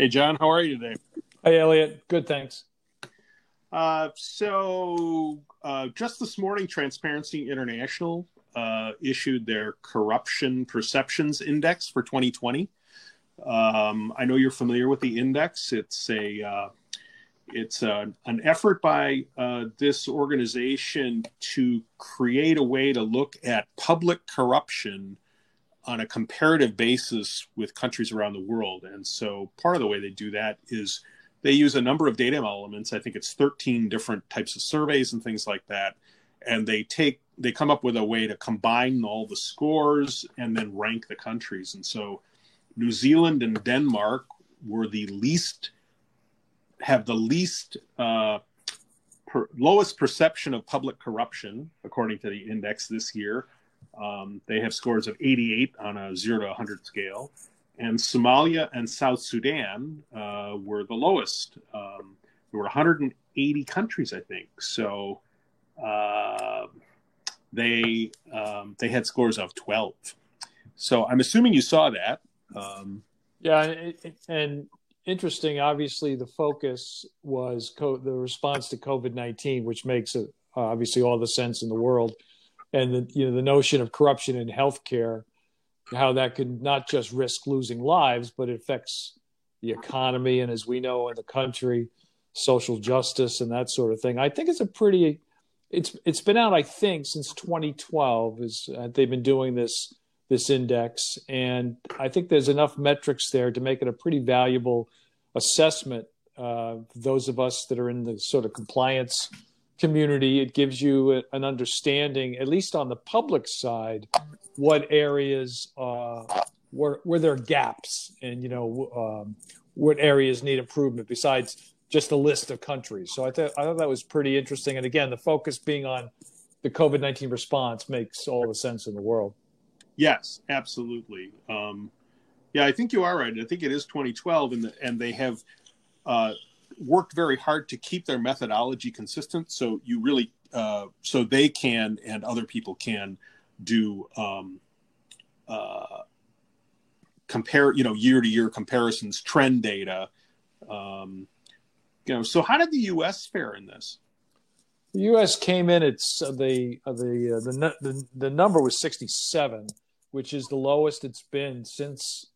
Hey, John, how are you today? Hey, Elliot. Good, thanks. Uh, so, uh, just this morning, Transparency International uh, issued their Corruption Perceptions Index for 2020. Um, I know you're familiar with the index. It's a uh, it's a, an effort by uh, this organization to create a way to look at public corruption on a comparative basis with countries around the world. And so part of the way they do that is they use a number of data elements. I think it's 13 different types of surveys and things like that. And they take they come up with a way to combine all the scores and then rank the countries. And so New Zealand and Denmark were the least have the least uh, per, lowest perception of public corruption according to the index this year um, they have scores of 88 on a 0 to 100 scale. And Somalia and South Sudan uh, were the lowest. Um, there were 180 countries, I think. So uh, they um, they had scores of 12. So I'm assuming you saw that. Um, yeah, and interesting. Obviously, the focus was co- the response to COVID 19, which makes it obviously all the sense in the world and the you know the notion of corruption in healthcare, how that could not just risk losing lives, but it affects the economy and as we know in the country, social justice and that sort of thing. I think it's a pretty it's it's been out I think since 2012 is uh, they've been doing this this index and I think there's enough metrics there to make it a pretty valuable assessment uh, those of us that are in the sort of compliance community. It gives you an understanding, at least on the public side, what areas uh, where where there are gaps, and you know um, what areas need improvement besides just a list of countries. So I thought I thought that was pretty interesting. And again, the focus being on the COVID nineteen response makes all the sense in the world. Yes, absolutely. Um, yeah, I think you are right. I think it is 2012, and the, and they have uh, worked very hard to keep their methodology consistent. So you really, uh, so they can and other people can do um, uh, compare, you know, year to year comparisons, trend data. Um, you know, so how did the U.S. fare in this? The U.S. came in at uh, the uh, the, uh, the the the number was 67, which is the lowest it's been since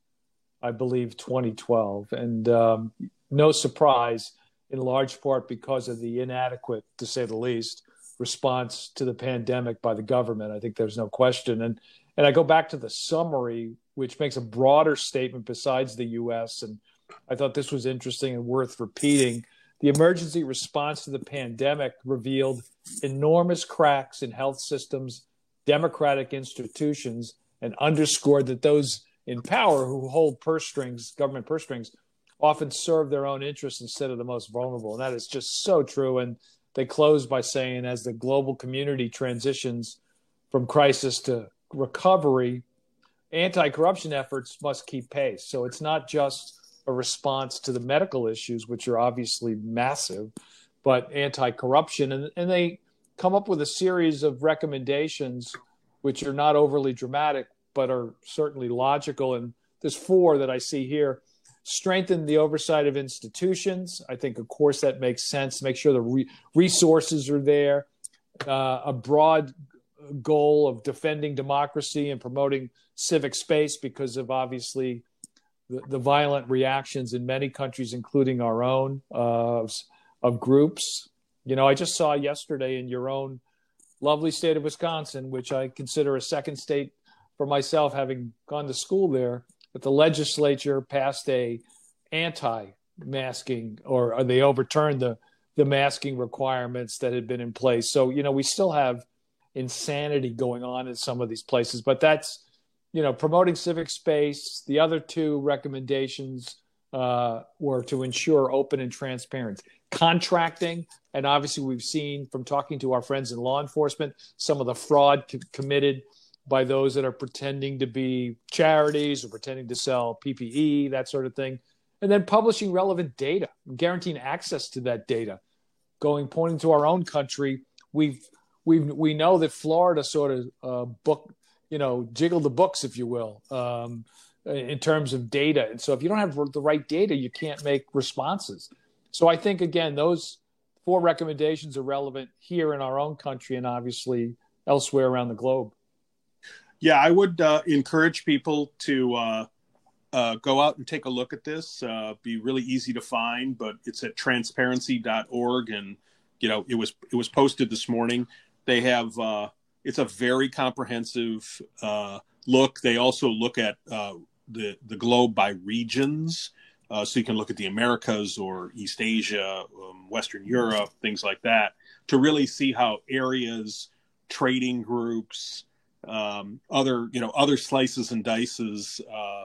I believe 2012, and um, no surprise, in large part because of the inadequate, to say the least, response to the pandemic by the government. I think there's no question. And and I go back to the summary, which makes a broader statement besides the U.S. And I thought this was interesting and worth repeating. The emergency response to the pandemic revealed enormous cracks in health systems, democratic institutions, and underscored that those in power who hold purse strings, government purse strings, often serve their own interests instead of the most vulnerable. And that is just so true. And they close by saying, as the global community transitions from crisis to recovery, anti corruption efforts must keep pace. So it's not just a response to the medical issues, which are obviously massive, but anti corruption. And, and they come up with a series of recommendations which are not overly dramatic, but are certainly logical. And there's four that I see here strengthen the oversight of institutions. I think, of course, that makes sense. Make sure the re- resources are there. Uh, a broad goal of defending democracy and promoting civic space because of obviously the, the violent reactions in many countries, including our own, uh, of groups. You know, I just saw yesterday in your own lovely state of Wisconsin, which I consider a second state for myself, having gone to school there, that the legislature passed a anti-masking or, they overturned the the masking requirements that had been in place. So you know we still have insanity going on in some of these places, but that's you know promoting civic space. The other two recommendations uh, were to ensure open and transparent contracting, and obviously we've seen from talking to our friends in law enforcement some of the fraud committed by those that are pretending to be charities or pretending to sell PPE, that sort of thing. And then publishing relevant data, guaranteeing access to that data. Going pointing to our own country, we've we we know that Florida sort of uh, book, you know, jiggled the books, if you will, um, in terms of data. And so if you don't have the right data, you can't make responses. So I think again, those four recommendations are relevant here in our own country and obviously elsewhere around the globe. Yeah, I would uh, encourage people to uh, uh, go out and take a look at this. Uh, be really easy to find, but it's at transparency.org, and you know it was it was posted this morning. They have uh, it's a very comprehensive uh, look. They also look at the the globe by regions. So you can look at the Americas or East Asia, um, Western Europe, things like that, to really see how areas, trading groups, um, other you know other slices and dices uh,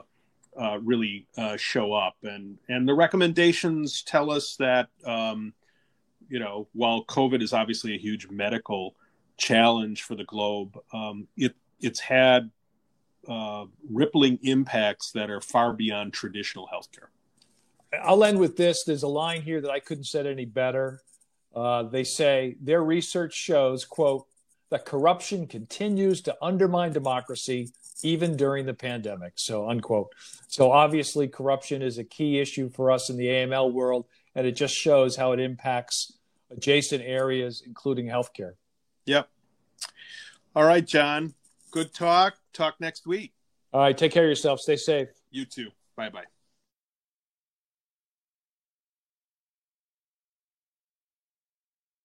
uh, really uh, show up. And and the recommendations tell us that um, you know while COVID is obviously a huge medical challenge for the globe, um, it it's had uh, rippling impacts that are far beyond traditional healthcare. I'll end with this. There's a line here that I couldn't said any better. Uh, they say their research shows, quote, that corruption continues to undermine democracy even during the pandemic. So, unquote. So, obviously, corruption is a key issue for us in the AML world, and it just shows how it impacts adjacent areas, including healthcare. Yep. All right, John. Good talk. Talk next week. All right. Take care of yourself. Stay safe. You too. Bye bye.